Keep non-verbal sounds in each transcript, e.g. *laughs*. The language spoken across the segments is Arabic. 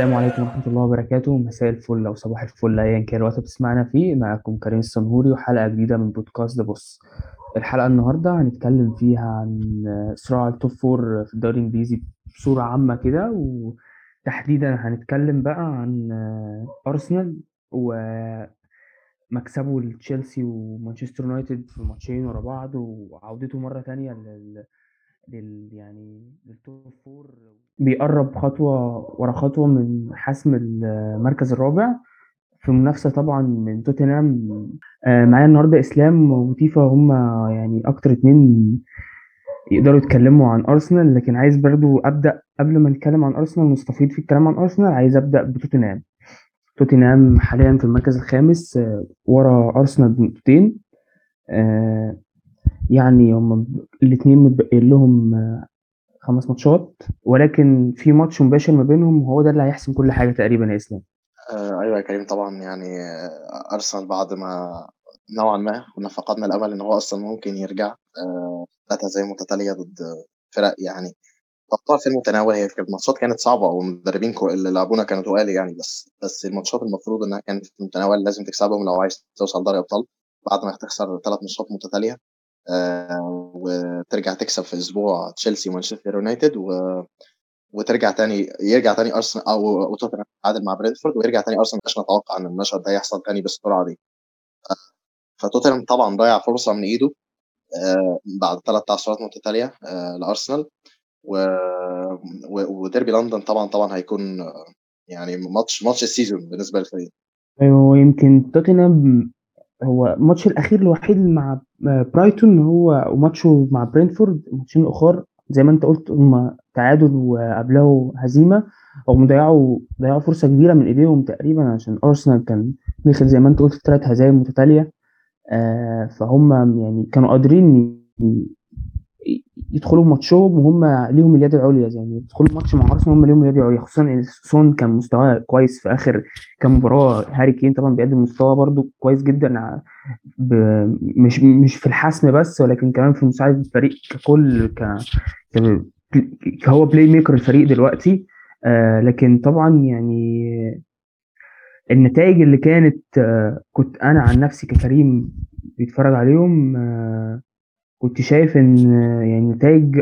السلام عليكم ورحمة الله وبركاته. مساء الفل أو صباح الفل أيا كان الوقت بتسمعنا فيه. معكم كريم السنهوري وحلقة جديدة من بودكاست The Boss الحلقة النهاردة هنتكلم فيها عن صراع ال top four في الدوري الإنجليزي بصورة عامة كده وتحديدا هنتكلم بقى عن أرسنال ومكسبه لتشيلسي ومانشستر يونايتد في ماتشين ورا بعض وعودته مرة تانية لل لل يعني لل top four. بيقرب خطوة ورا خطوة من حسم المركز الرابع في منافسة طبعا من توتنهام. آه، معايا النهاردة إسلام وتيفا هم يعني أكتر اتنين يقدروا يتكلموا عن أرسنال لكن عايز برضو أبدأ قبل ما نتكلم عن أرسنال نستفيد في الكلام عن أرسنال عايز أبدأ بتوتنهام. توتنهام حاليا في المركز الخامس آه، ورا أرسنال بنقطتين. آه، يعني هم الاتنين متبقي لهم آه، خمس ماتشات ولكن في ماتش مباشر ما بينهم وهو ده اللي هيحسم كل حاجة تقريبا يا إسلام. آه أيوه يا كريم طبعا يعني آه، أرسنال بعد ما نوعا ما كنا فقدنا الأمل إن هو أصلا ممكن يرجع آه ثلاث هزايم متتالية ضد فرق يعني تعتبر في المتناول. هي الماتشات كانت صعبة والمدربين اللي لعبونا كانوا تقال يعني بس بس الماتشات المفروض إنها كانت في المتناول لازم تكسبهم لو عايز توصل دوري أبطال بعد ما تخسر ثلاث ماتشات متتالية. آه وترجع تكسب في أسبوع تشيلسي ومانشستر يونايتد و وترجع تاني يرجع تاني أرسنال أو توتنهام يتعادل مع برينتفورد ويرجع تاني أرسنال مش نتوقع إن المشهد ده يحصل تاني بالسرعة دي. فتوتنهام طبعا ضيع فرصة من إيده آه، بعد ثلاث تعثرات متتاليه آه، لأرسنال. و... وديربي لندن طبعا طبعا هيكون آه، يعني ماتش ماتش ال season بالنسبة للفريق. أيوة ويمكن توتنهام هو الماتش الأخير الوحيد مع برايتون هو وماتشه مع برينفورد الماتشين الأخر زي ما أنت قلت هم تعادل وقبله هزيمة هم ضيعوا ضيعوا فرصة كبيرة من إيديهم تقريبا عشان أرسنال كان دخل زي ما أنت قلت ثلاث هزايم متتالية آه، فهم يعني كانوا قادرين يدخلوا ماتشهم وهم ليهم اليد العليا يعني يدخلوا ماتش مع أرسنال هم ليهم اليد العليا. خصوصا ان سون كان مستواه كويس في آخر كام مباراة. هاري كين طبعا بيقدم مستوى برضو كويس جدا. ب... مش مش في الحسم بس ولكن كمان في مساعده الفريق ككل. ك- هو playmaker الفريق دلوقتي. آه لكن طبعا يعني النتائج اللي كانت آه كنت أنا عن نفسي ككريم بيتفرج عليهم آه كنت شايف إن آه، يعني نتائج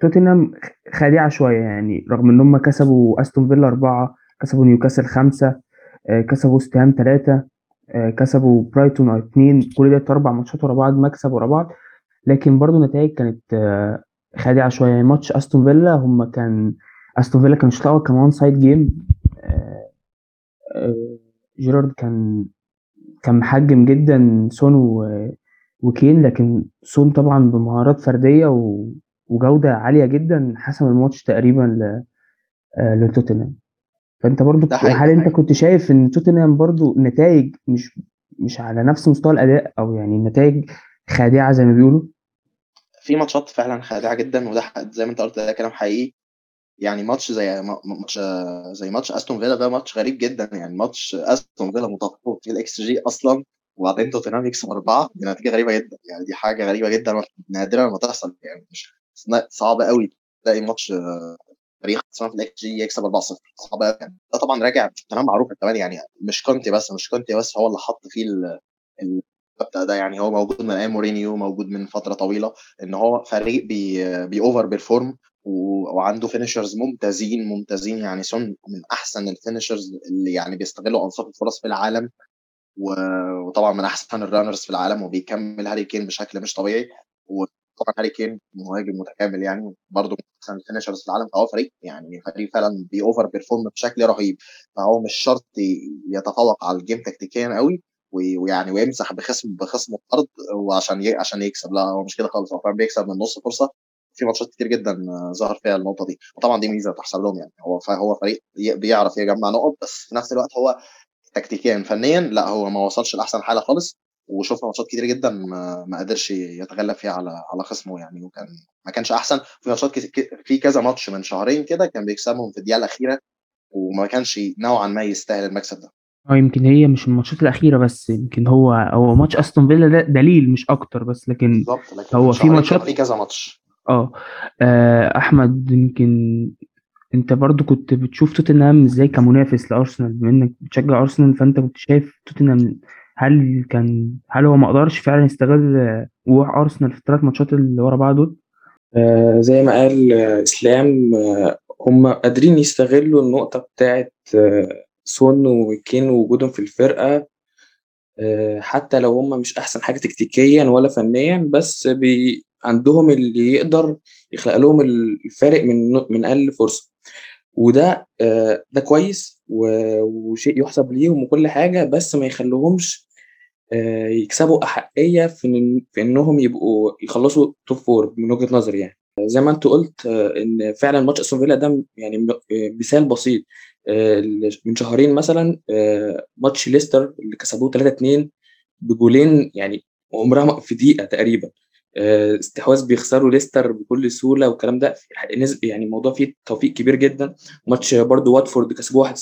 توتنهام خادعة شوية يعني رغم إن هم كسبوا أستون فيلا أربعة كسبوا نيوكاسل خمسة آه، كسبوا وستهام ثلاثة كسبوا برايتون اتنين كل ده أربع ماتشات ورا بعض مكسب ورا بعض. لكن برضو نتائج كانت آه، خادعة شوية يعني ماتش أستون فيلا هم كان أستون فيلا كان الشوط الأول كان one-sided game جيرارد كان كان محجم جدا سون وكين لكن سون طبعا بمهارات فردية و- وجودة عالية جدا حسم الماتش تقريبا ل- آه، لتوتنهام. فأنت برضو هل أنت كنت شايف إن توتنهام برضو نتائج مش مش على نفس مستوى الأداء أو يعني نتائج خادعة زي ما بيقولوا؟ في ماتشات فعلا خادعة جدا وده زي ما أنت قلت ده كلام حقيقي. يعني ماتش زي ما- ماتش زي ماتش أستون فيلا ده ماتش غريب جدا. يعني ماتش أستون فيلا متفوق في الاكس جي أصلا وبعدين توتنهام يكسب أربعة دي نتيجة غريبة جدا. يعني دي حاجة غريبة جدا نادرا ما تحصل. يعني مش صعب قوي تلاقي ماتش آه، فريق خسران في الإكس جي يكسب 4-0 صعب قوي يعني ده طبعا راجع توتنهام معروف كمان يعني مش كونتي بس مش كونتي بس هو اللي حط فيه ال- المبدأ ده. يعني هو موجود من أيام مورينيو موجود من فترة طويلة. إن هو فريق بي بي overperform وعنده finishers ممتازين ممتازين. يعني سون من أحسن ال finishers اللي يعني بيستغلوا أنصاف الفرص في العالم. وطبعا من أحسن ال runners في العالم وبيكمل هاري كين بشكل مش طبيعي. وطبعا هاري كين مهاجم متكامل يعني برضه من أحسن ال finishers في العالم فهو فريق يعني فريق فعلا بي overperform بشكل رهيب. فهو مش شرط يتفوق على ال game تكتيكيا قوي ويعني ويمسح بخصم بخصم الأرض وعشان. عشان يكسب. لا هو مش كده خالص. هو فعلا بيكسب من نص فرصة. في ماتشات كتير جدا ظهر فيها النقطة دي. وطبعا دي ميزة تحسب لهم يعني. هو. هو فريق بيعرف يجمع نقط بس في نفس الوقت هو تكتيكيا فنيا لا هو ما وصلش لأحسن حالة خالص. وشفنا ماتشات كتير جدا ما, ما قدرش يتغلب فيها على على خصمه يعني وكان ما كانش أحسن. في ماتشات في كذا ماتش من شهرين كده كان بيكسبهم في الدقيقة الأخيرة وما كانش نوعا ما يستاهل المكسب ده. آه يمكن هي مش الماتشات الأخيرة بس يمكن هو هو ماتش أستون فيلا ده دليل مش أكتر بس لكن بالظبط لكن هو في ماتشات في كذا ماتش. آه آه، أحمد يمكن انت برضو كنت بتشوف توتنهام إزاي كمنافس لأرسنال؟ بما انك بتشجع أرسنال فانت كنت شايف توتنهام هل كان هل هو ما قدرش فعلا يستغل وقوع أرسنال في الثلاث ماتشات اللي ورا بعض دول؟ آه زي ما قال آه إسلام آه هم قادرين يستغلوا النقطة بتاعت آه سون وكين وجودهم في الفرقة آه حتى لو هم مش أحسن حاجة تكتيكيا ولا فنيا بس بي عندهم اللي يقدر يخلق لهم الفارق من من أقل فرصة. وده آه ده كويس وشيء يحسب ليهم وكل حاجة بس ما يخلوهمش آه يكسبوا أحقية في, في إنهم يبقوا يخلصوا top four من وجهة نظري يعني. زي ما أنت قلت آه إن فعلا ماتش أستون فيلا ده يعني مثال بسيط من شهرين مثلا ماتش ليستر اللي كسبوه 3 2 بجولين يعني عمرها في دقيقة تقريبا. استحواذ بيخسروا ليستر بكل سهولة والكلام ده. يعني الموضوع فيه توفيق كبير جدا. ماتش برضو واتفورد كسبوه 1-0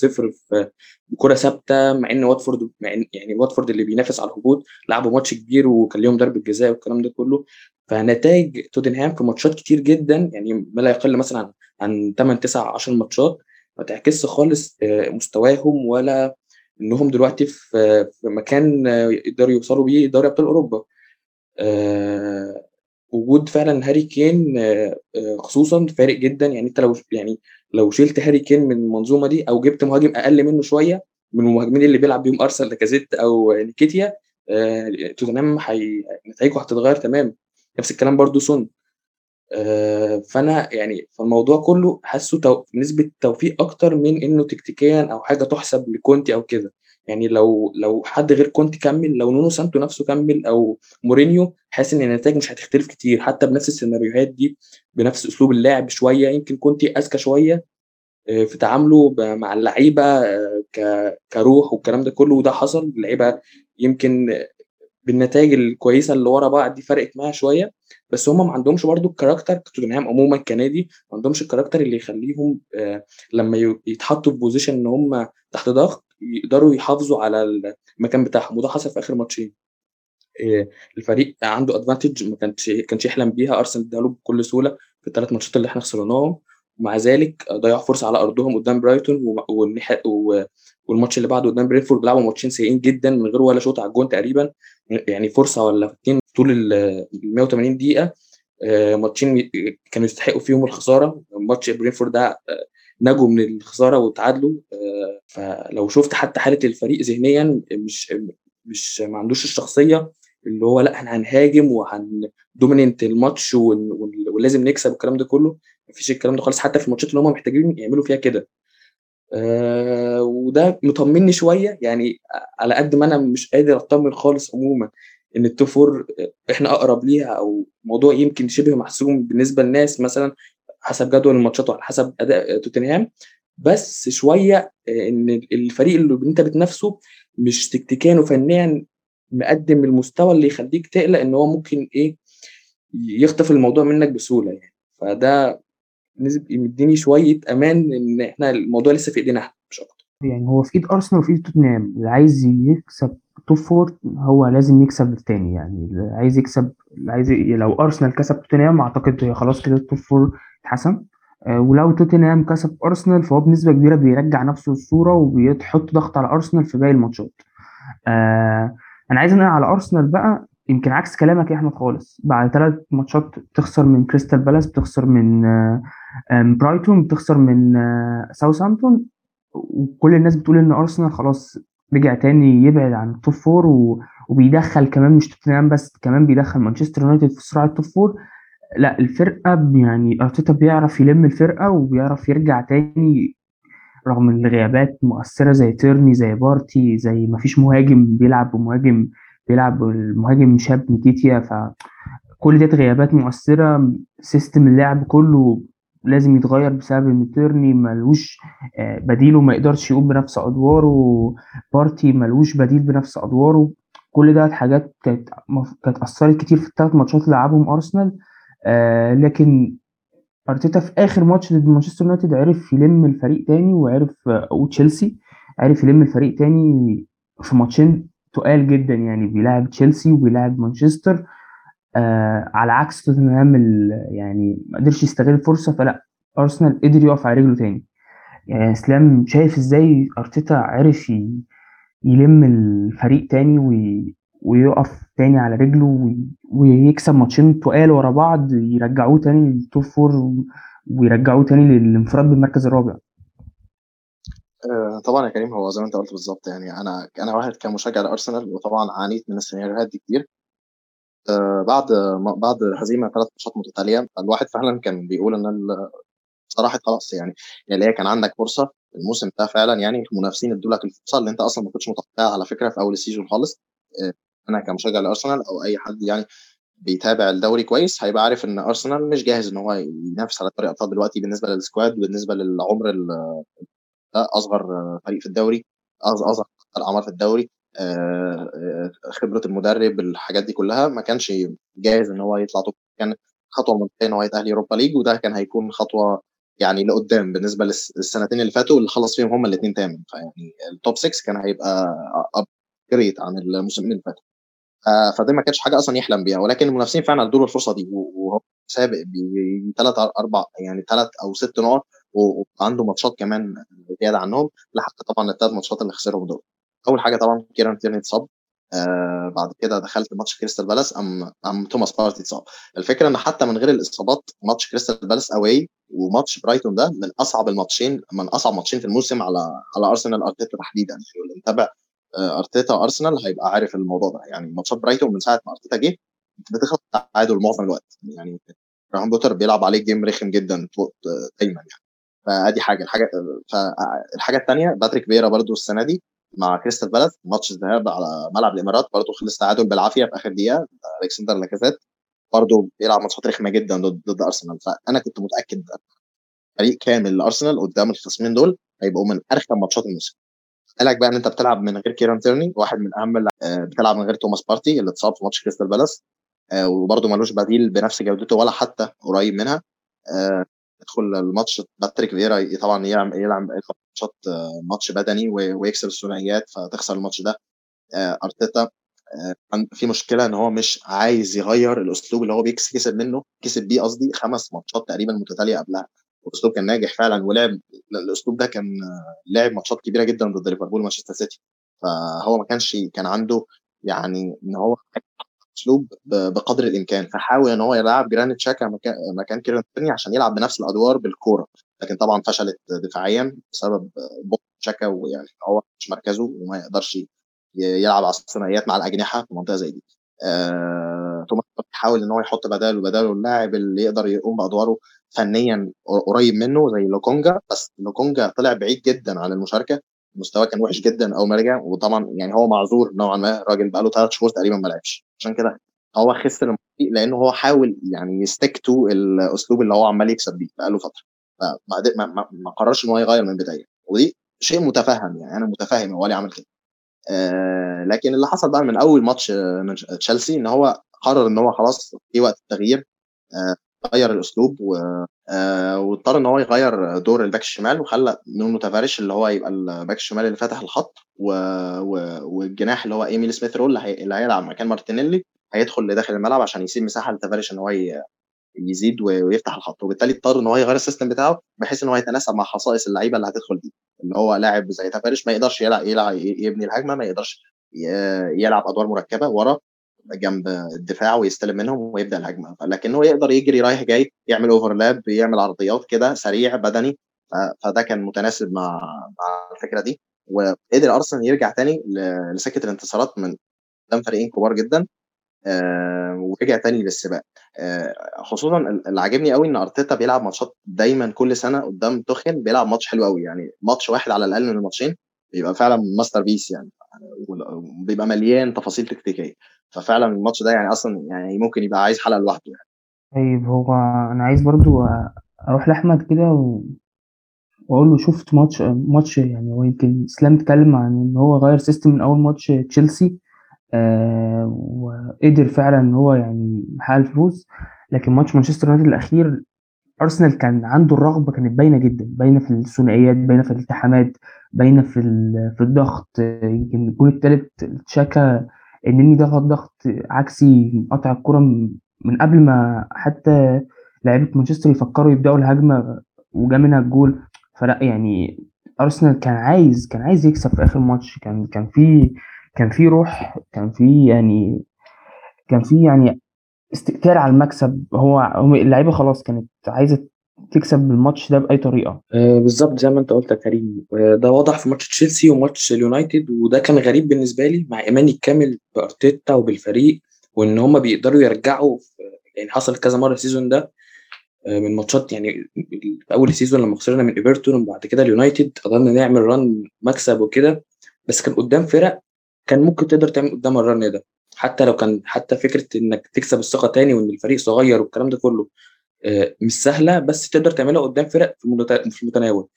في بكرة ثابتة مع إن واتفورد مع إن يعني واتفورد اللي بينافس على الهبوط لعبوا ماتش كبير وكان ليهم ضربة جزاء والكلام ده كله. فنتائج توتنهام في ماتشات كتير جدا يعني ما لا يقل مثلا عن 8 9 10 ماتشات. ما تعكسش خالص مستواهم ولا إنهم دلوقتي في مكان يقدروا يوصلوا بيه دوري أبطال أوروبا. آه وجود فعلا هاري كين آه خصوصا فارق جدا. يعني أنت لو يعني لو شلت هاري كين من المنظومة دي أو جبت مهاجم أقل منه شوية من المهاجمين اللي بيلعب بيهم أرسنال لاكازيت أو نكيتيا آه توتنهام حي... نتائجه هتتغير تمام نفس الكلام برضو سون. آه فأنا يعني فالموضوع كله حاسه تو... نسبة توفيق أكتر من إنه تكتيكيا أو حاجة تحسب لكونتي أو كده. يعني لو لو حد غير كونتي كمل لو نونو سانتو نفسه كمل أو مورينيو حاسس إن النتائج مش هتختلف كتير حتى بنفس السيناريوهات دي بنفس أسلوب اللعب شوية يمكن كونتي أذكى شوية في تعامله مع اللعيبة كروح والكلام ده كله وده حصل اللعيبة يمكن بالنتائج الكويسة اللي ورا بعض دي فرقت معاها شوية بس هم ما عندهمش برضو ال character توتنهام عموما كنادي ما عندهمش ال character اللي يخليهم لما يتحطوا في position إن هم تحت ضغط يقدروا يحافظوا على المكان بتاعهم وده حصل في آخر ماتشين. الفريق عنده advantage ما كانش كانش يحلم بيها. أرسنال اداله بكل سهولة في الثلاث ماتشات اللي إحنا خسرناهم. ومع ذلك ضيعوا فرصة على أرضهم قدام برايتون والماتش اللي بعده قدام برينفورد لعبوا ماتشين سيئين جدا من غير ولا شوط على الجون تقريبا. يعني فرصة ولا اتنين طول ال 180 دقيقة. ماتشين كانوا يستحقوا فيهم الخسارة. ماتش برينفورد ده نجوا من الخسارة وتعادلوا فلو شفت حتى حالة الفريق ذهنيا مش مش ما عندوش الشخصية اللي هو لأ إحنا هنهاجم وهن dominate الماتش ولازم نكسب والكلام ده كله. مفيش الكلام ده خالص حتى في الماتشات اللي هم محتاجين يعملوا فيها كده. آه وده مطمني شوية يعني على قد ما أنا مش قادر أطمن خالص عموما إن ال top four إحنا أقرب ليها أو موضوع يمكن شبه محسوم بالنسبة للناس مثلا. حسب جدول الماتشات وعلى حسب أداء توتنهام بس شوية إن الفريق اللي أنت بتنافسه مش تكتيكيا وفنيا مقدم المستوى اللي يخليك تقلق إن هو ممكن إيه يخطف الموضوع منك بسهولة يعني. فده مديني شوية أمان إن إحنا الموضوع لسه في إيدينا إحنا مش أكتر. يعني هو في إيد أرسنال وفي إيد توتنهام اللي عايز يكسب top four هو لازم يكسب التاني يعني اللي عايز يكسب عايز. لو أرسنال كسب توتنهام أعتقد هي خلاص كده ال top four اتحسم. آه ولو توتنهام كسب أرسنال فهو بنسبة كبيرة بيرجع نفسه الصورة وبيحط ضغط على أرسنال في باقي الماتشات. آه أنا عايز أنقل على أرسنال بقى يمكن عكس كلامك يا أحمد خالص. بعد ثلاث ماتشات بتخسر من كريستال بالاس بتخسر من آه برايتون بتخسر من ساوثهامبتون. وكل الناس بتقول إن أرسنال خلاص رجع تاني يبعد عن ال top four و... وبيدخل كمان مش توتنهام بس كمان بيدخل مانشستر يونايتد في صراع ال top four لا الفرقة يعني أرتيتا بيعرف يلم الفرقة وبيعرف يرجع تاني رغم الغيابات مؤثرة زي تيرني زي بارتي زي ما فيش مهاجم بيلعب ومهاجم بيلعب المهاجم شاب نيكيتياه. فكل ديت غيابات مؤثرة system اللعب كله لازم يتغير بسبب إن تيرني ملوش بديله ما يقدرش يقوم بنفس أدواره بارتي ملوش بديل بنفس أدواره. كل ده حاجات كانت كانت أثرت كتير في الثلاث ماتشات اللي لعبهم أرسنال آه لكن أرتيتا في آخر ماتش ضد مانشستر يونايتد عرف يلم الفريق تاني وعرف وتشيلسي عرف يلم الفريق تاني في ماتشين تقال جدا يعني. بيلعب تشيلسي وبيلعب مانشستر آه على عكس توتنهام يعني ما قدرش يستغل الفرصه فلا أرسنال قدر يقف على رجله تاني يعني إسلام شايف إزاي أرتيتا عرف يلم الفريق تاني وي... ويقف تاني على رجله وي... ويكسب ماتشين تقال ورا بعض يرجعوه تاني لل top four. ويرجعوه تاني للانفراد بالمركز الرابع آه، طبعا يا كريم هو زي ما أنت قلت بالظبط يعني أنا أنا واحد كمشجع لأرسنال وطبعا عانيت من السيناريوهات دي كتير آه، بعد بعد هزيمه ثلاث ماتشات متتالية الواحد فعلا كان بيقول إن بصراحه خلاص يعني. يعني هي كان عندك فرصة الموسم ده فعلا يعني المنافسين ادوا لك الفرصة اللي انت أصلا ما كنتش متوقعها على فكرة في أول السيزون خالص. آه، أنا كمشجع لأرسنال أو أي حد يعني بيتابع الدوري كويس هيبقى عارف إن أرسنال مش جاهز إن هو ينافس على دوري الابطال دلوقتي بالنسبة لل squad بالنسبة للعمر أصغر فريق في الدوري أصغر الاعمار في الدوري. آه، آه، خبرة المدرب الحاجات دي كلها. ما كانش جاهز إن هو يطلع top كان خطوة منطقية إن هو يتأهل Europa League وده كان هيكون خطوة يعني لقدام بالنسبة للس- للسنتين اللي فاتوا اللي خلص فيهم هما الاثنين تامن فيعني ال top 6 كان هيبقى upgrade عن الموسمين اللي فاتوا آه، فدي ما كانتش حاجة أصلا يحلم بيها. ولكن المنافسين فعلا أدوا له الفرصة دي وهو سابق بثلاث أربع يعني ثلاث أو ست نقط وعنده ماتشات كمان زيادة عنهم لحد طبعا الثلاث ماتشات اللي خسرهم دول. أول حاجة طبعا كيران تيرني اتصاب آه بعد كده دخلت ماتش كريستال بالاس آه آه توماس بارتي اتصاب. الفكرة إن حتى من غير الإصابات ماتش كريستال بالاس away وماتش برايتون ده من أصعب الماتشين من أصعب ماتشين في الموسم على على أرسنال ارتيتا تحديدا. اللي متابع آه، أرتيتا وأرسنال هيبقى عارف الموضوع ده. يعني ماتشات برايتون من ساعة ما أرتيتا جه بتاخد تعادل معظم الوقت. يعني جراهام بوتر بيلعب عليه game رخم جدا طو- دايما يعني. فأدي حاجة الحاجة فالحاجه الثانية باتريك فيرا برضو السنة دي مع كريستال بالاس ماتش الذهاب على ملعب الإمارات برضو خلص تعادل بالعافية في آخر دقيقة الكسندر لاكازيت برضو بيلعب ماتشات رخمه جدا ضد ضد أرسنال. فأنا كنت متأكد فريق كامل لأرسنال قدام الخصمين دول هيبقوا من أرخم ماتشات الموسم. قالك بقى إن أنت بتلعب من غير كيران تيرني واحد من أهم اللع- آه، بتلعب من غير توماس بارتي اللي اتصاب في ماتش كريستال بالاس آه، وبرضه ملوش بديل بنفس جودته ولا حتى قريب منها. آه، يدخل الماتش باتريك فيرا طبعا يلعب يلعب ماتشات آه، ماتش بدني و- ويكسر الثنائيات فتخسر الماتش ده. آه، أرتيتا آه، في مشكلة إن هو مش عايز يغير الأسلوب اللي هو بيكس كسب منه كسب بيه قصدي خمس ماتشات تقريبا متتالية قبلها. الأسلوب كان ناجح فعلا ولعب الأسلوب ده كان لعب ماتشات كبيرة جدا ضد ليفربول ومانشستر سيتي. فهو ما كانش كان عنده يعني إن هو أسلوب بقدر الإمكان. فحاول إن هو يلعب جرانيت شاكا مكان مكان كيران عشان يلعب بنفس الأدوار بالكورة. لكن طبعا فشلت دفاعيا بسبب بطء شاكا ويعني هو مش مركزه وما يقدرش يلعب على الثنائيات مع الأجنحة في منطقة زي دي. آه، توماس بيحاول إن هو يحط بداله بداله اللاعب اللي يقدر يقوم بأدواره فنيا قريب منه زي لوكونجا بس لوكونجا طلع بعيد جدا عن المشاركة مستواه كان وحش جدا أول ما رجع وطبعا يعني هو معذور نوعا ما راجل بقاله ثلاث شهور تقريبا ما لعبش. عشان كده هو خسر لأنه هو حاول يعني يستيك تو الأسلوب اللي هو عمال يكسب بيه بقاله فترة. ما, ما, ما قررش ان هو يغير من البدايه ودي شيء متفهم يعني أنا متفهم هو ليه عمل كده. آه لكن اللي حصل بقى من أول ماتش آه، من تشيلسي إن هو قرر إن هو خلاص في وقت التغيير آه غير الأسلوب واضطر إن هو يغير دور ال back الشمال وخلى نونو تافاريش اللي هو يبقى ال back الشمال اللي فتح الخط و... و... والجناح اللي هو ايميل سميث رول اللي, هي... اللي هيلعب مكان مارتينيلي هيدخل لداخل الملعب عشان يسيب مساحة لتافاريش إن هو ي... يزيد ويفتح الخط وبالتالي اضطر إن هو يغير ال system بتاعه بحيث إن هو يتناسب مع خصائص اللعيبة اللي هتدخل دي. اللي هو لاعب زي تافاريش ما يقدرش يلعب, يلعب يبني الهجمة ما يقدرش يلعب أدوار مركبة ورا جنب الدفاع ويستلم منهم ويبدأ الهجمة. لكن هو يقدر يجري رايح جاي يعمل overlap يعمل عرضيات كده سريع بدني. فده كان متناسب مع مع الفكرة دي. وقدر أرسنال يرجع تاني لسكة الانتصارات من قدام فريقين كبار جدا. آه، ورجع تاني للسباق. آه، خصوصا اللي عاجبني قوي إن أرتيتا بيلعب ماتشات دايما كل سنة قدام توخيل بيلعب ماتش حلو قوي. يعني ماتش واحد على الأقل من الماتشين بيبقى فعلا masterpiece يعني وبيبقى مليان تفاصيل تكتيكية. ففعلا الماتش ده يعني أصلا يعني ممكن يبقى عايز حلقة لوحده يعني. طيب هو أنا عايز برضو أروح لأحمد كده و... وأقول له شفت ماتش ماتش يعني هو يمكن اسلام اتكلم عن إن هو غير system من أول ماتش تشيلسي. آه وقدر فعلا إن هو يعني يحقق الفوز لكن ماتش مانشستر يونايتد الأخير أرسنال كان عنده الرغبة كانت باينة جدا باينة في الثنائيات باينة في الالتحامات باينة في في الضغط. يمكن الجول الثالث تشاكا انني ضغط ضغط عكسي قطع الكرة من قبل ما حتى لعيبة مانشستر يفكروا يبدأوا الهجمة وجا منها الجول. فلا يعني أرسنال كان عايز كان عايز يكسب في آخر ماتش. كان كان في كان في روح كان في يعني كان في يعني استئثار على المكسب. هو اللعيبة خلاص كانت عايزة تكسب الماتش ده بأي طريقة. آه بالظبط زي ما انت قلت يا كريم. ده واضح في ماتش تشيلسي وماتش اليونايتد وده كان غريب بالنسبة لي مع إيماني الكامل بأرتيتا وبالفريق وإن هم بيقدروا يرجعوا يعني حصل كذا مرة ال season ده آه، من ماتشات يعني أول ال season لما خسرنا من إيفرتون وبعد كده اليونايتد قدرنا نعمل run مكسب وكده. بس كان قدام فرق كان ممكن تقدر تعمل قدام ال run ده. حتى لو كان حتى فكرة إنك تكسب الثقة تاني وإن الفريق صغير والكلام ده كله آه، مش سهلة بس تقدر تعملها قدام فرق في المتناول.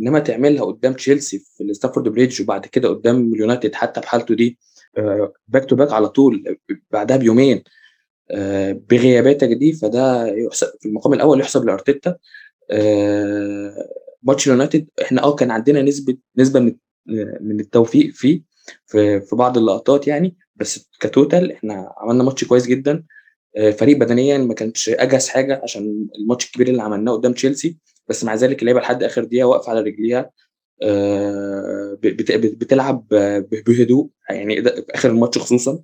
إنما تعملها قدام تشيلسي في الستامفورد بريدج وبعد كده قدام اليونايتد حتى بحالته دي back to back على طول بعدها بيومين آه، بغياباتك دي فده يحسب في المقام الأول يحسب لأرتيتا. آه، ماتش اليونايتد إحنا آه كان عندنا نسبة نسبة من التوفيق فيه في في بعض اللقطات يعني بس ك total إحنا عملنا ماتش كويس جدا. آه، فريق بدنيا ما كانش أجهز حاجة عشان الماتش الكبير اللي عملناه قدام تشيلسي بس مع ذلك اللعيبة لحد آخر دقيقة واقفة على رجليها. بتلعب بهدوء يعني في آخر الماتش خصوصا.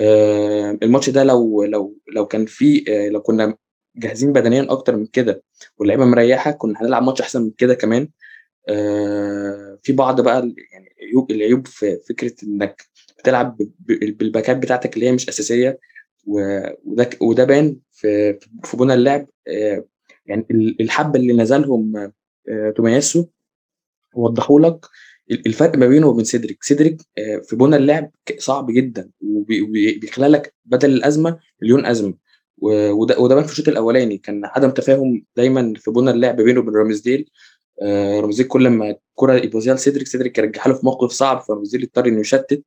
آه، الماتش ده لو لو لو كان في آه، لو كنا جاهزين بدنيا أكتر من كده واللعيبة مريحة كنا هنلعب ماتش أحسن من كده كمان. آه، في بعض بقى يعني عيوب العيوب في فكرة إنك بتلعب بالباكات بتاعتك اللي هي مش أساسية وده وده بان في في بنى اللعب يعني الحبة اللي نزلهم تومياسو وضحوا لك الفرق ما بينه وبين سيدريك. سيدريك آه، في بنى اللعب صعب جدا وبيخلق لك بدل الأزمة مليون أزمة. وده وده بان في الشوط الأولاني كان عدم تفاهم دايما في بنى اللعب بينه وبين رامزديل آه، رامزديل كل ما الكره يبوظيها لسيدريك سيدريك يرجعها له في موقف صعب فرامزديل اضطر إنه يشتت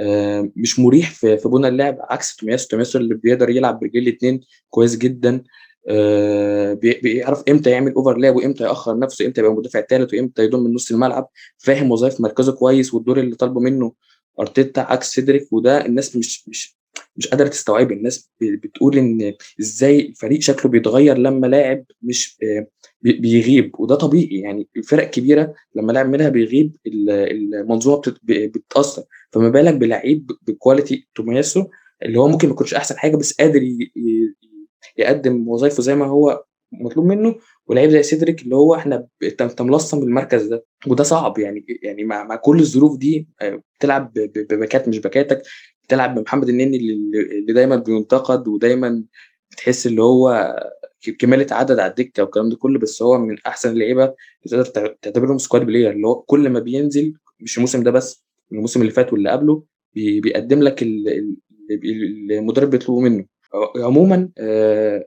آه، مش مريح في بنى اللعب عكس تومياسو تومياسو اللي بيقدر يلعب برجلين الاثنين كويس جدا آه، بيعرف إمتى يعمل overlap وإمتى يأخر نفسه إمتى يبقى مدافع ثالث وإمتى يضم من نص الملعب فاهم وظائف مركزه كويس والدور اللي طالبه منه أرتيتا عكس سيدريك وده الناس مش مش مش قادره تستوعب الناس بتقول إن إزاي الفريق شكله بيتغير لما لاعب مش بيغيب. وده طبيعي. يعني الفرق كبيرة لما لاعب منها بيغيب المنظومة بتتأثر. فما بالك بلعيب بكواليتي تومياسو اللي هو ممكن ما يكونش أحسن حاجة بس قادر يقدم وظائفه زي ما هو مطلوب منه. ولعيب زي سيدريك اللي هو إحنا انت ملصم بالمركز ده. وده صعب. يعني يعني مع, مع كل الظروف دي آه، بتلعب بباكات مش باكاتك. بتلعب بمحمد النني اللي دايما بينتقد ودايما بتحس اللي هو كمالة عدد على الدكة والكلام ده كله بس هو من أحسن اللعيبة اللي تقدر تعتبرهم squad player اللي هو كل ما بينزل مش الموسم ده بس الموسم اللي فات واللي قبله بيقدم اللي المدرب بيطلبه منه. عموما آه،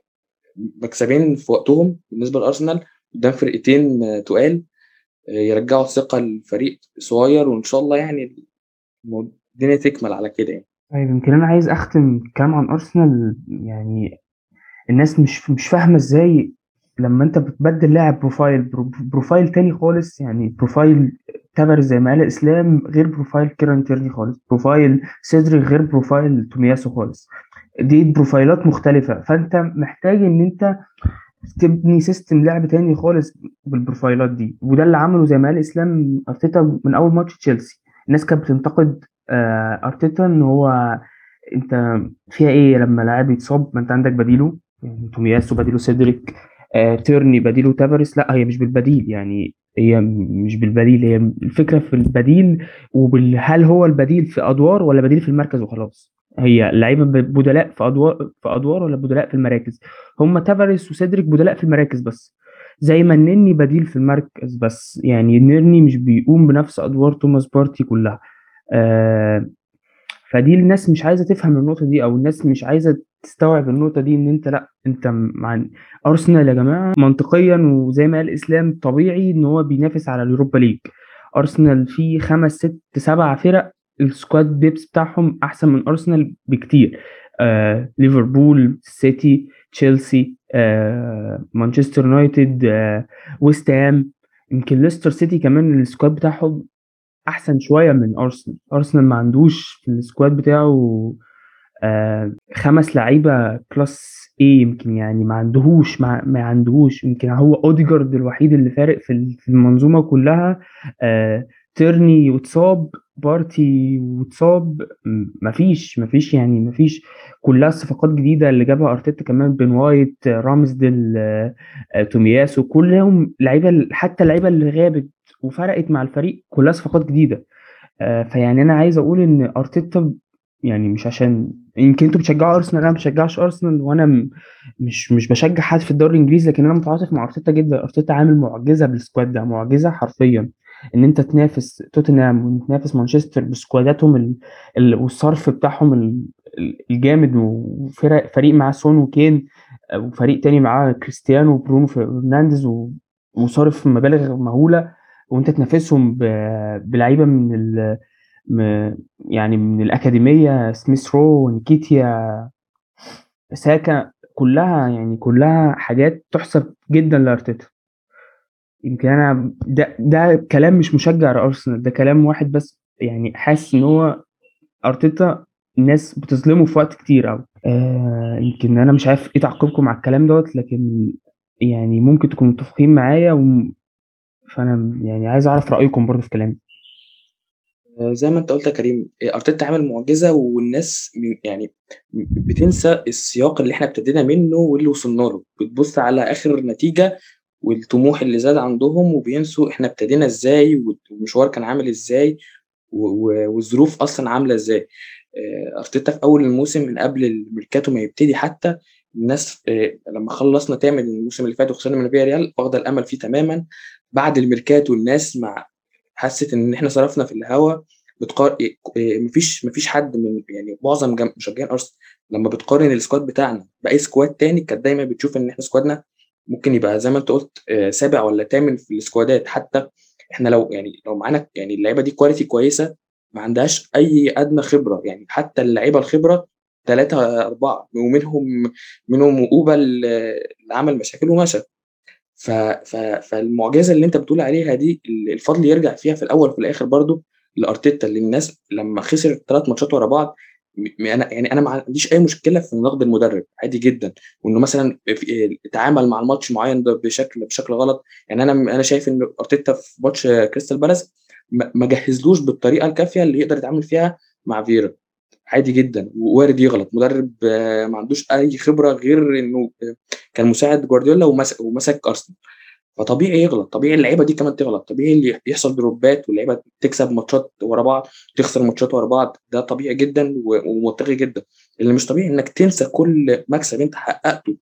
مكسبين في وقتهم بالنسبة لأرسنال قدام فرقتين آه، تقال آه، يرجعوا الثقة لفريق صغير وإن شاء الله يعني الدنيا تكمل على كده يعني. طيب يمكن أنا عايز أختم الكلام عن أرسنال يعني الناس مش مش فاهمة إزاي لما أنت بتبدل لاعب profile profile تاني خالص يعني profile تافاريس زي ما قال إسلام غير profile كيران تيرني خالص profile سيدريك غير profile تومياسو خالص. دي profile ات مختلفة فأنت محتاج إن أنت تبني system لعب تاني خالص بال profile ات دي. وده اللي عمله زي ما قال إسلام أرتيتا من أول ماتش تشيلسي. الناس كانت بتنتقد آه، أرتيتا إن هو أنت فيها إيه لما لاعب يتصاب؟ ما أنت عندك بديله يعني تومياسو بديله سيدريك آه، تيرني بديله تافاريس لا هي مش بالبديل يعني هي مش بالبديل هي الفكرة في البديل وهل هو البديل في أدوار ولا بديل في المركز وخلاص؟ هي لعيبة بدلاء في أدوار في أدوار ولا بدلاء في المراكز؟ هم تافاريس وسيدريك بدلاء في المراكز بس. زي ما النني بديل في المركز بس يعني النني مش بيقوم بنفس أدوار توماس بارتي كلها. آه فدي الناس مش عايزة تفهم النقطة دي أو الناس مش عايزة تستوعب النقطة دي إن أنت لأ أنت مع أرسنال يا جماعة منطقيا وزي ما قال إسلام طبيعي إن هو بينافس على اليوروبا ليج. أرسنال فيه خمس ست سبع فرق ال squad depth بتاعهم أحسن من أرسنال بكتير. آه، ليفربول سيتي تشيلسي آه، مانشستر يونايتد آه، ويست هام. يمكن ليستر سيتي كمان ال squad بتاعهم أحسن شوية من أرسنال. أرسنال ما عندوش في ال squad بتاعه آه خمس لعيبة plus إيه يمكن يعني ما عندهوش ما, ما عندهوش. يمكن هو أوديجارد الوحيد اللي فارق في المنظومة كلها آه تيرني واتصاب بارتي واتصاب مفيش مفيش يعني مفيش كلها صفقات جديدة. اللي جابها أرتيتا كمان بين وايت رامزديل آه تومياسو كلهم لعيبة حتى اللعيبة اللي غابت وفرقت مع الفريق كلها صفقات جديدة. آه فيعني أنا عايز أقول إن أرتيتا يعني مش عشان يمكن أنتوا بتشجعوا أرسنال أنا ما بشجعش أرسنال وأنا مش مش بشجع حد في الدوري الإنجليزي لكن أنا متعاطف مع أرتيتا جدا. أرتيتا عامل معجزة بال squad ده معجزة حرفيا. إن أنت تنافس توتنهام وتنافس مانشستر ب squad اتهم ال... ال... والصرف بتاعهم ال... الجامد وفرق فريق معاه سون وكين وفريق تاني معاه كريستيانو وبرونو فرنانديز. وصارف مبالغ مهولة وأنت تنافسهم. بلعيبة من ال... يعني من الأكاديمية سميث رو ونكيتيا ساكا كلها يعني كلها حاجات تحسب جدا لأرتيتا يمكن أنا ده ده كلام مش مشجع لأرسنال ده كلام واحد بس يعني حاسس إن هو أرتيتا الناس بتظلمه في وقت كتير قوي آه يمكن أنا مش عارف إيه تعقيبكم على الكلام دوت لكن يعني ممكن تكونوا متفقين معايا و... فأنا يعني عايز أعرف رأيكم برضه في كلامي. زي ما أنت قلت يا كريم أرتيتا عامل معجزة والناس يعني بتنسى السياق اللي إحنا ابتدينا منه واللي وصلنا له. بتبص على آخر نتيجة والطموح اللي زاد عندهم وبينسوا إحنا ابتدينا إزاي والمشوار كان عامل إزاي والظروف أصلا عاملة إزاي. أرتيتا في أول الموسم من قبل الميركاتو ما يبتدي حتى الناس لما خلصنا تامن الموسم اللي فات وخسرنا من فياريال فاقدة الأمل فيه تماما. بعد الميركاتو الناس مع حست إن إحنا صرفنا في الهوا. بتقار... مفيش مفيش حد من يعني معظم مشجعين أرسنال لما بتقارن ال squad بتاعنا بأي squad تاني كانت دايما بتشوف إن إحنا squad نا ممكن يبقى زي ما انت قلت سابع ولا ثامن في السكوادات. حتى إحنا لو يعني لو معانا يعني اللعيبة دي كواليتي كويسة ما عندهاش أي أدنى خبرة. يعني حتى اللعيبة الخبرة ثلاثة أربعة ومنهم منهم أوبا اللي عمل مشاكل ومشى. ف... ف... فالمعجزة اللي انت بتقول عليها دي الفضل يرجع فيها في الأول وفي الآخر برضو لأرتيتا. اللي الناس لما خسر ثلاث ماتشات ورا بعض أنا يعني أنا ما عنديش أي مشكلة في نقد المدرب عادي جدا. وإنه مثلا اتعامل مع الماتش معين بشكل بشكل غلط. يعني أنا أنا شايف إن أرتيتا في ماتش كريستال بالاس ما جهزلوش بالطريقة الكافية اللي يقدر يتعامل فيها مع فيرا عادي جدا. ووارد يغلط. مدرب ما عندوش أي خبرة غير إنه كان مساعد جوارديولا ومسك أرسنال. فطبيعي يغلط طبيعي اللعيبة دي كمان تغلط طبيعي اللي يحصل دروبات واللعيبة تكسب ماتشات ورا بعض تخسر ماتشات ورا بعض ده طبيعي جدا ومنطقي جدا. اللي مش طبيعي إنك تنسى كل مكسب أنت حققته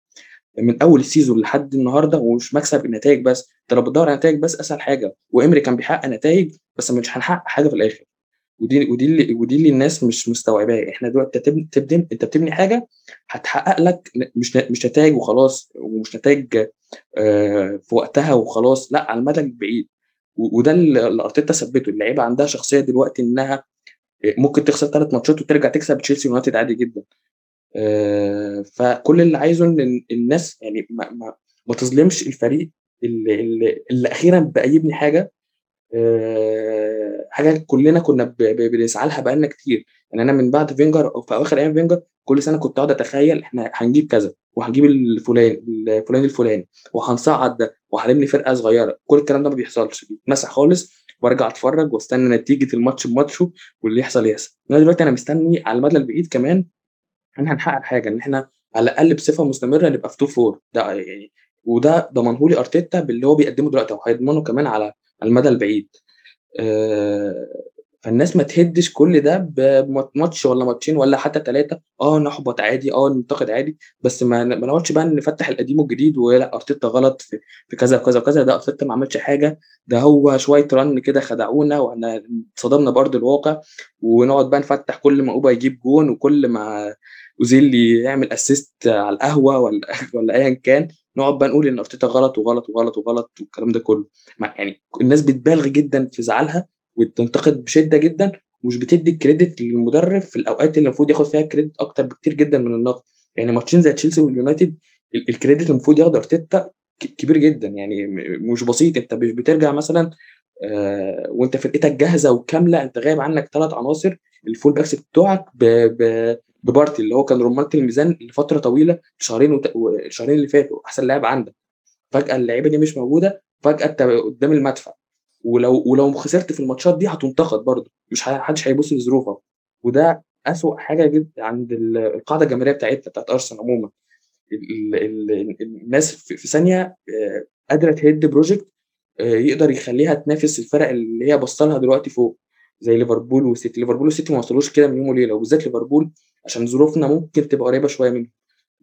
من أول السيزون لحد النهارده ومش مكسب النتائج بس أنت لو بتدور على نتائج بس أسهل حاجة وإمري كان بيحقق نتائج بس مش هنحقق حاجة في الآخر. ودي ودي اللي ودي اللي الناس مش مستوعباها إحنا دلوقتي تبني انت بتبني حاجة هتحقق لك مش مش نتائج وخلاص ومش نتائج في وقتها وخلاص. لا على المدى البعيد. وده اللي أرتيتا ثبته. اللعيبة عندها شخصية دلوقتي إنها ممكن تخسر ثلاث ماتشات وترجع تكسب تشيلسي يونايتد عادي جدا. فكل اللي عايزه إن الناس يعني ما, ما, ما تظلمش الفريق اللي, اللي, اللي أخيرا بقى يبني حاجة حاجة كلنا كنا بنسعى لها بقالنا كتير. يعني أنا من بعد فينجر في اواخر أيام فينجر كل سنة كنت أقعد أتخيل إحنا هنجيب كذا وهنجيب الفلان الفلان الفلاني وهنصعد ده وهنبني فرقة صغيرة. كل الكلام ده ما بيحصلش. بيتمسح خالص وأرجع أتفرج وأستنى نتيجة الماتش بماتشه واللي يحصل يحصل. أنا دلوقتي أنا مستني على المدى البعيد كمان إن هنحقق حاجة إن إحنا على الأقل بصفة مستمرة نبقى في توب فور ده يعني وده ضمنه لي أرتيتا باللي هو بيقدمه دلوقتي وهيضمنه كمان على المدى البعيد. آه فالناس ما تهدش كل ده بماتش ولا ماتشين ولا حتى ثلاثة آه نحبط عادي. آه ننتقد عادي. بس ما ما نقعدش بقى نفتح القديم والجديد ولا أرتيتا غلط في, في كذا وكذا وكذا. ده أرتيتا ما عملش حاجة. ده هو شوية رن كده خدعونا وإحنا اتصدمنا بارض الواقع. ونقعد بقى نفتح كل ما أوبا يجيب جون وكل ما أوزيل يعمل assist على القهوة ولا *laughs* ولا ايا كان. نقعد بقى نقول إن أرتيتا غلط وغلط وغلط وغلط والكلام ده كله. يعني الناس بتبالغ جدا في زعلها وتنتقد بشدة جدا ومش بتدي ال credit للمدرب في الأوقات اللي المفروض ياخد فيها credit أكتر بكتير جدا من النقد. يعني ماتشين زي تشيلسي واليونايتد ال credit المفروض ياخده أرتيتا كبير جدا. يعني مش بسيط. أنت مش بترجع مثلا آه وأنت فرقتك جاهزة وكاملة أنت غايب عنك ثلاث عناصر ال full backs بتوعك ب... ب... ببارتي اللي هو كان رمانة الميزان لفترة طويلة شهرين وت... الشهرين اللي فاتوا أحسن لاعب عندك. فجأة اللعيبة دي مش موجودة فجأة أنت قدام المدفع. ولو ولو خسرت في الماتشات دي هتنتقد برضه. مش حدش هيبص لظروفك. وده أسوأ حاجة جدا عند القاعدة الجماهيرية بتاعتنا بتاعت أرسنال عموما. الناس في ثانية آه، قادرة تهد project آه، يقدر يخليها تنافس الفرق اللي هي بصلها دلوقتي فوق. زي ليفربول وسيتي. ليفربول وسيتي ما وصلوش كده من يوم وليلة وبالذات ليفربول عشان ظروفنا ممكن تبقى قريبة شوية منه.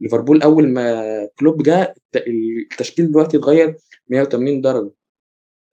ليفربول أول ما كلوب جه التشكيل دلوقتي اتغير 180 درجة.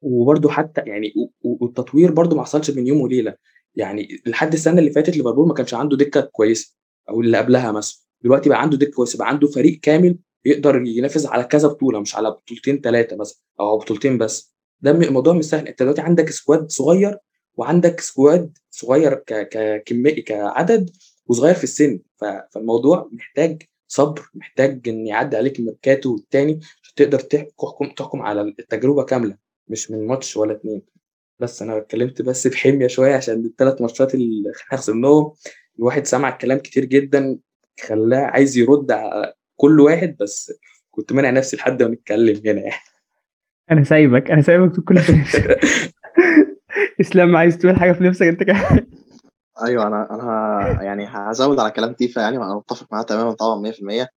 وبرده حتى يعني والتطوير برده ما حصلش من يوم وليلة. يعني لحد السنة اللي فاتت ليفربول ما كانش عنده دكة كويسة أو اللي قبلها مثلا. دلوقتي بقى عنده دكة كويسة بقى عنده فريق كامل يقدر ينافس على كذا بطولة مش على بطولتين ثلاثة مثلا أو بطولتين بس. ده الموضوع مش سهل. أنت دلوقتي عندك squad صغير وعندك squad صغير ككميه كعدد وصغير في السن. فالموضوع محتاج صبر محتاج إن يعدي عليك الميركاتو التاني عشان تقدر تحكم تحكم على التجربة كاملة مش من ماتش ولا اتنين. بس أنا اتكلمت بس بحمية شوية عشان الثلاث ماتشات اللي خسرناهم. الواحد سمع الكلام كتير جدا خلاه عايز يرد على كل واحد بس كنت مانع نفسي لحد ما نتكلم هنا يعني. أنا سايبك أنا سايبك تقول كل *laughs* إسلام عايز تقول حاجة في نفسك أنت كمان أيوه أنا أنا يعني هزود على كلام تيفا يعني أنا متفق معاه تماما طبعا 100%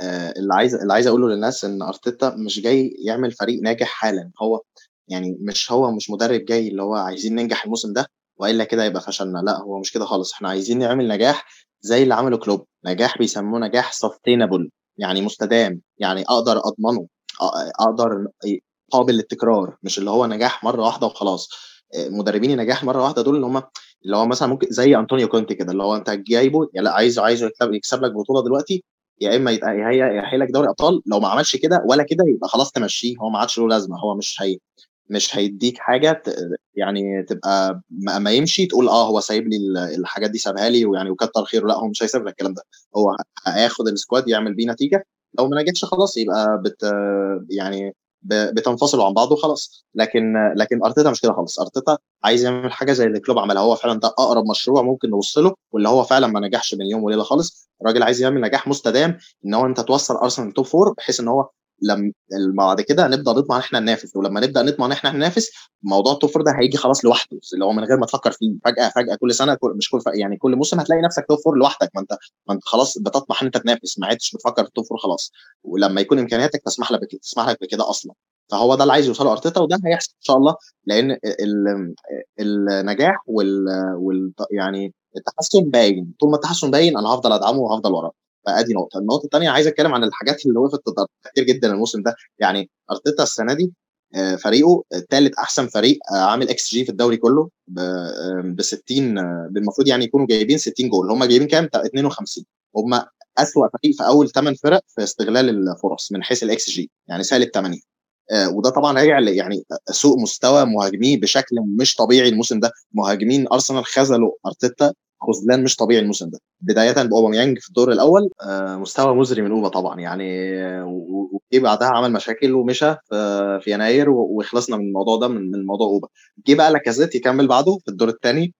آه، اللي عايز اللي عايز أقوله للناس إن أرتيتا مش جاي يعمل فريق ناجح حالا. هو يعني مش هو مش مدرب جاي اللي هو عايزين ننجح الموسم ده وإلا كده يبقى فشلنا. لا هو مش كده خالص. إحنا عايزين نعمل نجاح زي اللي عمله كلوب. نجاح بيسموه نجاح سستينبل يعني مستدام يعني أقدر أضمنه أقدر قابل للتكرار مش اللي هو نجاح مرة واحدة وخلاص. مدربين النجاح مرة واحدة دول اللي هم اللي هو مثلا ممكن زي أنطونيو كونتي كده اللي هو أنت جايبه يا لأ عايزه عايزه يكسب, لك بطولة دلوقتي يا إما يحيي لك دوري أبطال لو ما عملش كده ولا كده يبقى خلاص تمشيه هو ما عادش له لازمة هو مش هي مش هيديك حاجة يعني تبقى ما يمشي تقول آه هو سايب لي الحاجات دي سابها لي ويعني وكتر خيره لأ هو مش هيسيب لك الكلام ده هو هياخد ال squad يعمل بيه نتيجة لو ما نجحش خلاص يبقى بت يعني بتنفصلوا عن بعض وخلاص. لكن لكن أرتيتا مش كده خالص. أرتيتا عايز يعمل حاجة زي اللي كلوب عملها. هو فعلا ده أقرب مشروع ممكن نوصله واللي هو فعلا ما نجحش من يوم وليلة خالص. الراجل عايز يعمل نجاح مستدام إن هو أنت توصل أرسنال top four بحيث إن هو لما بعد كده نبدا نطمع إن إحنا ننافس ولما نبدأ نطمع إن إحنا ننافس موضوع ال top four ده هيجي خلاص لوحده اللي هو من غير ما تفكر فيه فجأة فجأة كل سنة مش كل يعني كل موسم هتلاقي نفسك top four لوحدك ما انت ما أنت خلاص بتطمح إن أنت تنافس ما عدتش بتفكر في ال top four خلاص ولما يكون إمكانياتك تسمح لك تسمح لك بكده أصلا فهو ده اللي عايز يوصله أرتيتا وده هيحصل إن شاء الله لأن النجاح وال يعني التحسن باين طول ما التحسن باين أنا هفضل أدعمه وهفضل وراه. فأدي نقطة. النقطة الثانية عايز اتكلم عن الحاجات اللي وقفت كتير جدا الموسم ده. يعني أرتيتا السنة دي آه، فريقه ثالث أحسن فريق آه، عامل إكس جي في الدوري كله ب 60 المفروض يعني يكونوا جايبين 60 جول. هم جايبين كام؟ 52 هم اسوء فريق في أول ثمان فرق في استغلال الفرص من حيث الاكس جي يعني سالب 8 آه، وده طبعا راجع يعني سوء مستوى مهاجميه بشكل مش طبيعي الموسم ده. مهاجمين أرسنال خذلوا أرتيتا خذلان مش طبيعي الموسم ده. بداية بأوباميانج في الدور الأول آه، مستوى مزري من أوبا طبعا. يعني وجي بعدها عمل مشاكل ومشى في يناير وخلصنا من الموضوع ده من موضوع أوبا. جه بقى لاكازيت يكمل بعده في الدور الثاني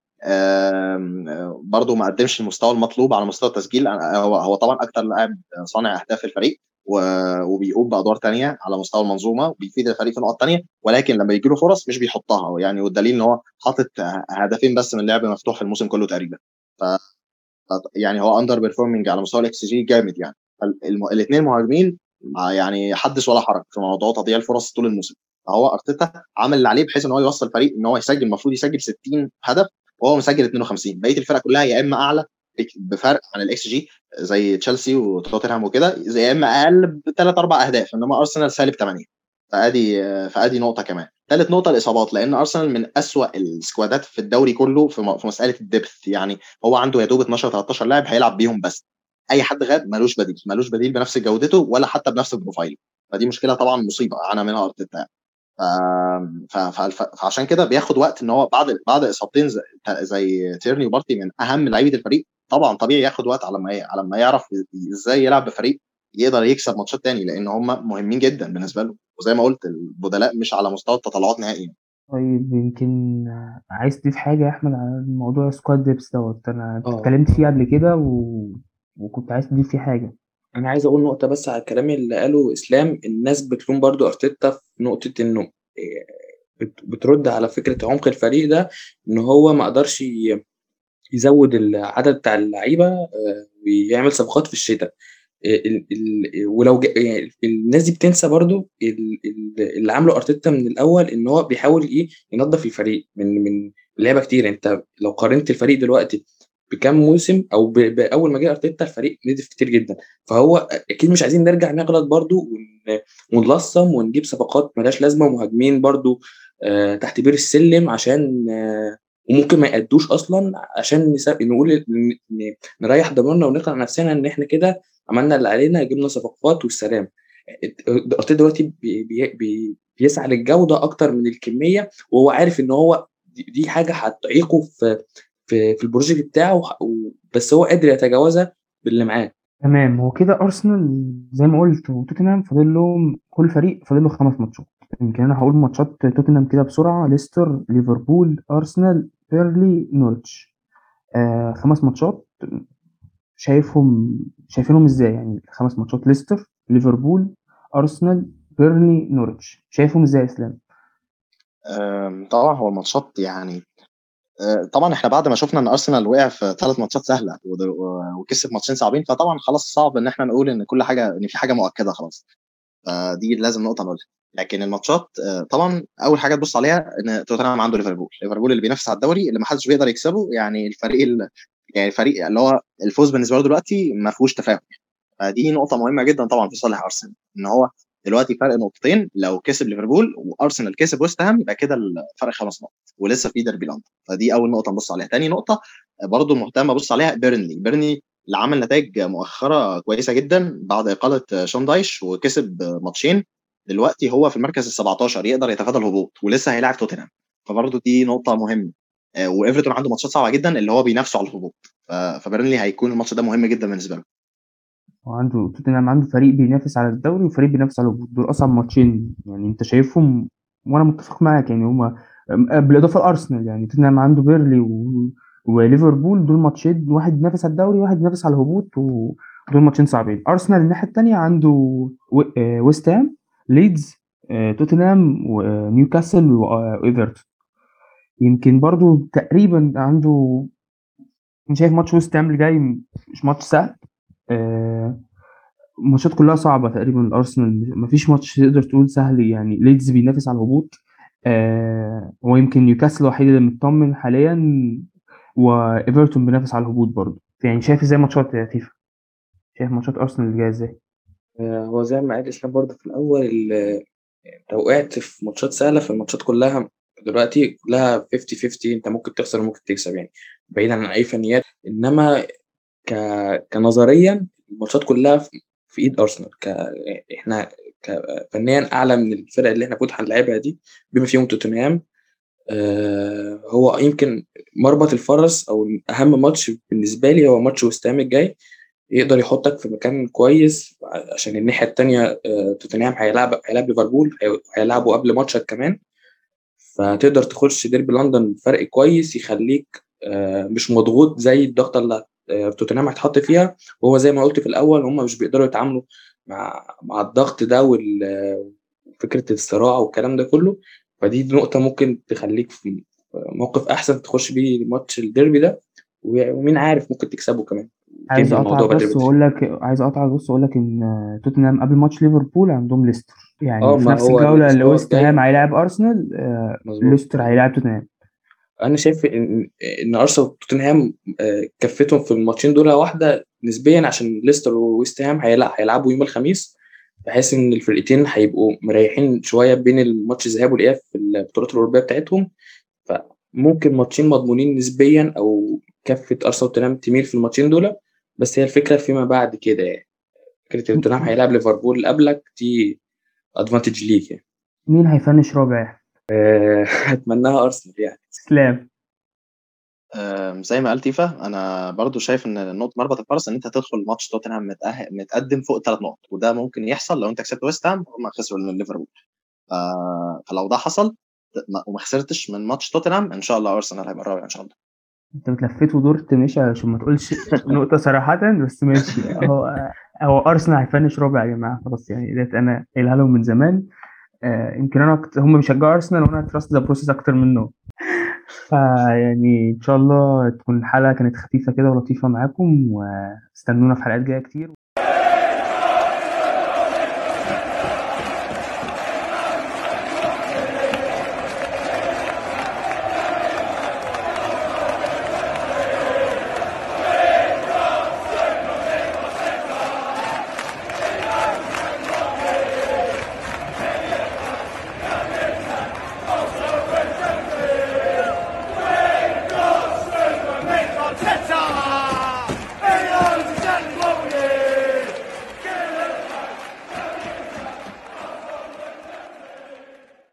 برضه ما قدمش المستوى المطلوب على مستوى التسجيل. هو طبعا أكثر لاعب صانع أهداف الفريق. وبيقوم بأدوار تانية على مستوى المنظومة وبيفيد الفريق في نقط تانية ولكن لما يجي له فرص مش بيحطها يعني والدليل إن هو حاطط هدفين بس من لعب مفتوح في الموسم كله تقريبا. ف يعني هو underperforming على مستوى الإكس جي جامد يعني. الاثنين مهاجمين يعني حدث ولا حرج في موضوع تضييع الفرص طول الموسم. فهو أرتيتا عمل اللي عليه بحيث إن هو يوصل الفريق إن هو يسجل المفروض يسجل 60 هدف وهو مسجل 52 بقية الفرق كلها يا إما أعلى بفرق عن الاكس جي زي تشيلسي وتوتنهام وكده يا إما أقل بثلاث أربع أهداف إنما ارسنال سالب 8 فأدي فأدي نقطة كمان. ثالث نقطة الإصابات لأن ارسنال من أسوأ ال squadات في الدوري كله في مسألة ال depth. يعني هو عنده يا دوب 12 13 لاعب هيلعب بيهم بس. أي حد غاب ملوش بديل. ملوش بديل بنفس جودته ولا حتى بنفس البروفايل. فدي مشكلة طبعا مصيبة. عانى منها أرتيتا. فعشان كده بياخد وقت إن هو بعد بعد إصابتين زي, زي تيرني وبارتي من أهم لعيبة الفريق. طبعا طبيعي ياخد وقت على ما على ما يعرف إزاي يلعب بفريق يقدر يكسب ماتشات تاني لأن هم مهمين جدا بالنسبة له. وزي ما قلت البدلاء مش على مستوى التطلعات نهائيا. طيب يمكن عايز تضيف حاجة يا أحمد على موضوع squad depth دوت؟ أنا اتكلمت فيه قبل كده و... وكنت عايز تضيف فيه حاجة. أنا عايز أقول نقطة بس على الكلام اللي قاله إسلام. الناس بتلوم برضو أرتيتا في نقطة إنه بت- بترد على فكرة عمق الفريق ده إن هو ما قدرش ي- يزود العدد بتاع اللعيبة آه، ويعمل صفقات في الشتاء. ال- ال- ولو يعني الناس دي بتنسى برضو ال- ال- اللي عامله أرتيتا من الأول إن هو بيحاول إيه ينظف الفريق من من لعيبة كتير. أنت لو قارنت الفريق دلوقتي بكام موسم أو بأول ما جه أرتيتا الفريق نضف كتير جدا. فهو أكيد مش عايزين نرجع نغلط برضو ون- ونلصم ونجيب صفقات ملهاش لازمة ومهاجمين برضو آه، تحت بير السلم عشان آه، وممكن ما يأدوش أصلا عشان نسا- نقول ن- نريح ضميرنا ونقنع نفسنا إن إحنا كده عملنا اللي علينا جبنا صفقات والسلام. ارتيتا دلوقتي بي بي بي بيسعى للجودة أكتر من الكمية وهو عارف إن هو دي حاجة هتعيقه في في في ال project بتاعه و- بس هو قادر يتجاوزها باللي معاه. تمام. هو كده أرسنال زي ما قلت وتوتنهام فاضل لهم كل فريق فاضل له خمس ماتشات. يمكن أنا هقول ماتشات توتنهام كده بسرعة ليستر ليفربول أرسنال بيرنلي نورتش آه خمس ماتشات. شايفهم شايفينهم إزاي يعني؟ خمس ماتشات. ليستر ليفربول أرسنال بيرنلي نورتش شايفهم إزاي يا إسلام؟ آم، طبعا هو الماتشات يعني آه، طبعا إحنا بعد ما شفنا إن أرسنال وقع في ثلاث ماتشات سهلة وكسب ماتشين صعبين فطبعا خلاص صعب إن إحنا نقول إن كل حاجة إن في حاجة مؤكدة خلاص. فدي لازم نقطة نقولها. لكن الماتشات آه، طبعا أول حاجة تبص عليها إن توتنهام عنده ليفربول. ليفربول اللي بينافس على الدوري اللي ما حدش بيقدر يكسبه يعني الفريق ال- يعني الفريق اللي هو الفوز بالنسبة له دلوقتي ما فيهوش تفاهم. فدي نقطة مهمة جدا طبعا في صالح أرسنال إن هو دلوقتي فرق نقطتين لو كسب ليفربول وأرسنال كسب ويست هام يبقى كده الفرق خمس نقط ولسه في ديربي لندن. فدي أول نقطة نبص عليها. تاني نقطة برضو مهتم أبص عليها بيرنلي. بيرنلي اللي عمل نتائج مؤخرة كويسة جدا بعد إقالة شون دايش وكسب ماتشين. دلوقتي هو في المركز ال 17 يقدر يتفادى الهبوط ولسه هيلاعب توتنهام. فبرضه دي نقطة مهمة. آه، وإيفرتون عنده ماتشات صعبة جدا اللي هو بينافسوا على الهبوط. ف- فبيرنلي هيكون الماتش ده مهم جدا بالنسبة له. وعنده توتنهام عنده فريق بينافس على الدوري وفريق بينافس على الهبوط. دول أصعب ماتشين. يعني أنت شايفهم وأنا متفق معاك يعني هما بالإضافة لأرسنال. يعني توتنهام عنده بيرنلي و... وليفربول. دول ماتشين واحد بينافس على الدوري وواحد بينافس على الهبوط ودول ماتشين صعبين. أرسنال الناحية التانية عنده. آه، ويست هام. ليدز آه، توتنهام ونيوكاسل وإيفرتون يمكن برضو تقريبا عنده أنا شايف ماتش ويست هام اللي جاي مش ماتش سهل. آه، الماتشات كلها صعبة تقريبا الأرسنال مفيش ماتش تقدر تقول سهل يعني. ليدز بينافس على الهبوط. آه هو يمكن نيوكاسل الوحيد اللي مطمن حاليا وإيفرتون بينافس على الهبوط برضه يعني شايف إزاي ماتشات يا تيفا شايف ماتشات أرسنال اللي جاية إزاي؟ آه، هو زي ما قال إسلام برضه في الأول ال- لو وقعت في ماتشات سهلة فالماتشات كلها دلوقتي كلها 50 50 أنت ممكن تخسر وممكن تكسب يعني بعيدا عن أي فنيات. إنما ك... كنظريا الماتشات كلها في في إيد أرسنال. ك... إحنا ك- فنيا أعلى من الفرق اللي إحنا كنا هنلعبها دي بما فيهم توتنهام. آه هو يمكن مربط الفرس أو أهم ماتش بالنسبة لي هو ماتش وست هام الجاي. يقدر يحطك في مكان كويس عشان الناحية التانية آه توتنهام هيلعب هيلعب ليفربول هي- هيلعبوا قبل ماتشك كمان. فتقدر تخش ديربي لندن فرق كويس يخليك آه مش مضغوط زي الضغطة اللي آه، توتنهام هتحط فيها. وهو زي ما قلت في الأول هم مش بيقدروا يتعاملوا مع مع الضغط ده وفكرة الصراع والكلام ده كله. فدي نقطة ممكن تخليك في موقف أحسن تخش بيه ماتش الديربي ده. ومين عارف ممكن تكسبه كمان. عايز تنهي الموضوع أقطعك بدري بس بدري وأقول لك عايز أقطعك بس وأقول لك آه، توتنهام قبل ماتش ليفربول عندهم ليستر. يعني آه في نفس هو الجولة اللي ويست هام هيلاعب أرسنال آه، ليستر هيلاعب توتنهام. أنا شايف إن إن أرسنال وتوتنهام آه، كفتهم في الماتشين دول واحدة نسبيا عشان ليستر وويست هام هيلع- هيلعبوا يوم الخميس. بحيث إن الفرقتين هيبقوا مريحين شوية بين الماتش الذهاب والإياب في البطولات الأوروبية بتاعتهم. فممكن ماتشين مضمونين نسبيا أو كفة أرسنال وتوتنهام تميل في الماتشين دول بس هي الفكرة فيما بعد كده يعني. فكرة إن توتنهام هيلعب ليفربول قبلك دي advantage ليك يعني. مين هي finish رابع؟ آه، *laughs* أتمناها أرسنال يعني. إسلام. آم، زي ما قال تيفا أنا برضو شايف إن نقطة مربط الفرس إن أنت تدخل ماتش توتنهام متأهل متقدم فوق ثلاث نقط وده ممكن يحصل لو أنت كسبت ويست هام هم خسروا من ليفربول. فلو ده حصل وما خسرتش من ماتش توتنهام إن شاء الله أرسنال هيبقى الرابع إن شاء الله. انت لفيت ودورت ماشي عشان ما تقولش *laughs* نقطة صراحة بس ماشي. هو هو ارسنال هي finish رابع يا جماعة خلاص يعني ديت أنا قايلها لهم من زمان. آه يمكن أنا أكتر هم بيشجعوا ارسنال وأنا trust the process أكتر منه. فيعني إن شاء الله تكون الحلقة كانت خفيفة كده ولطيفة معاكم واستنونا في حلقات جاية كتير.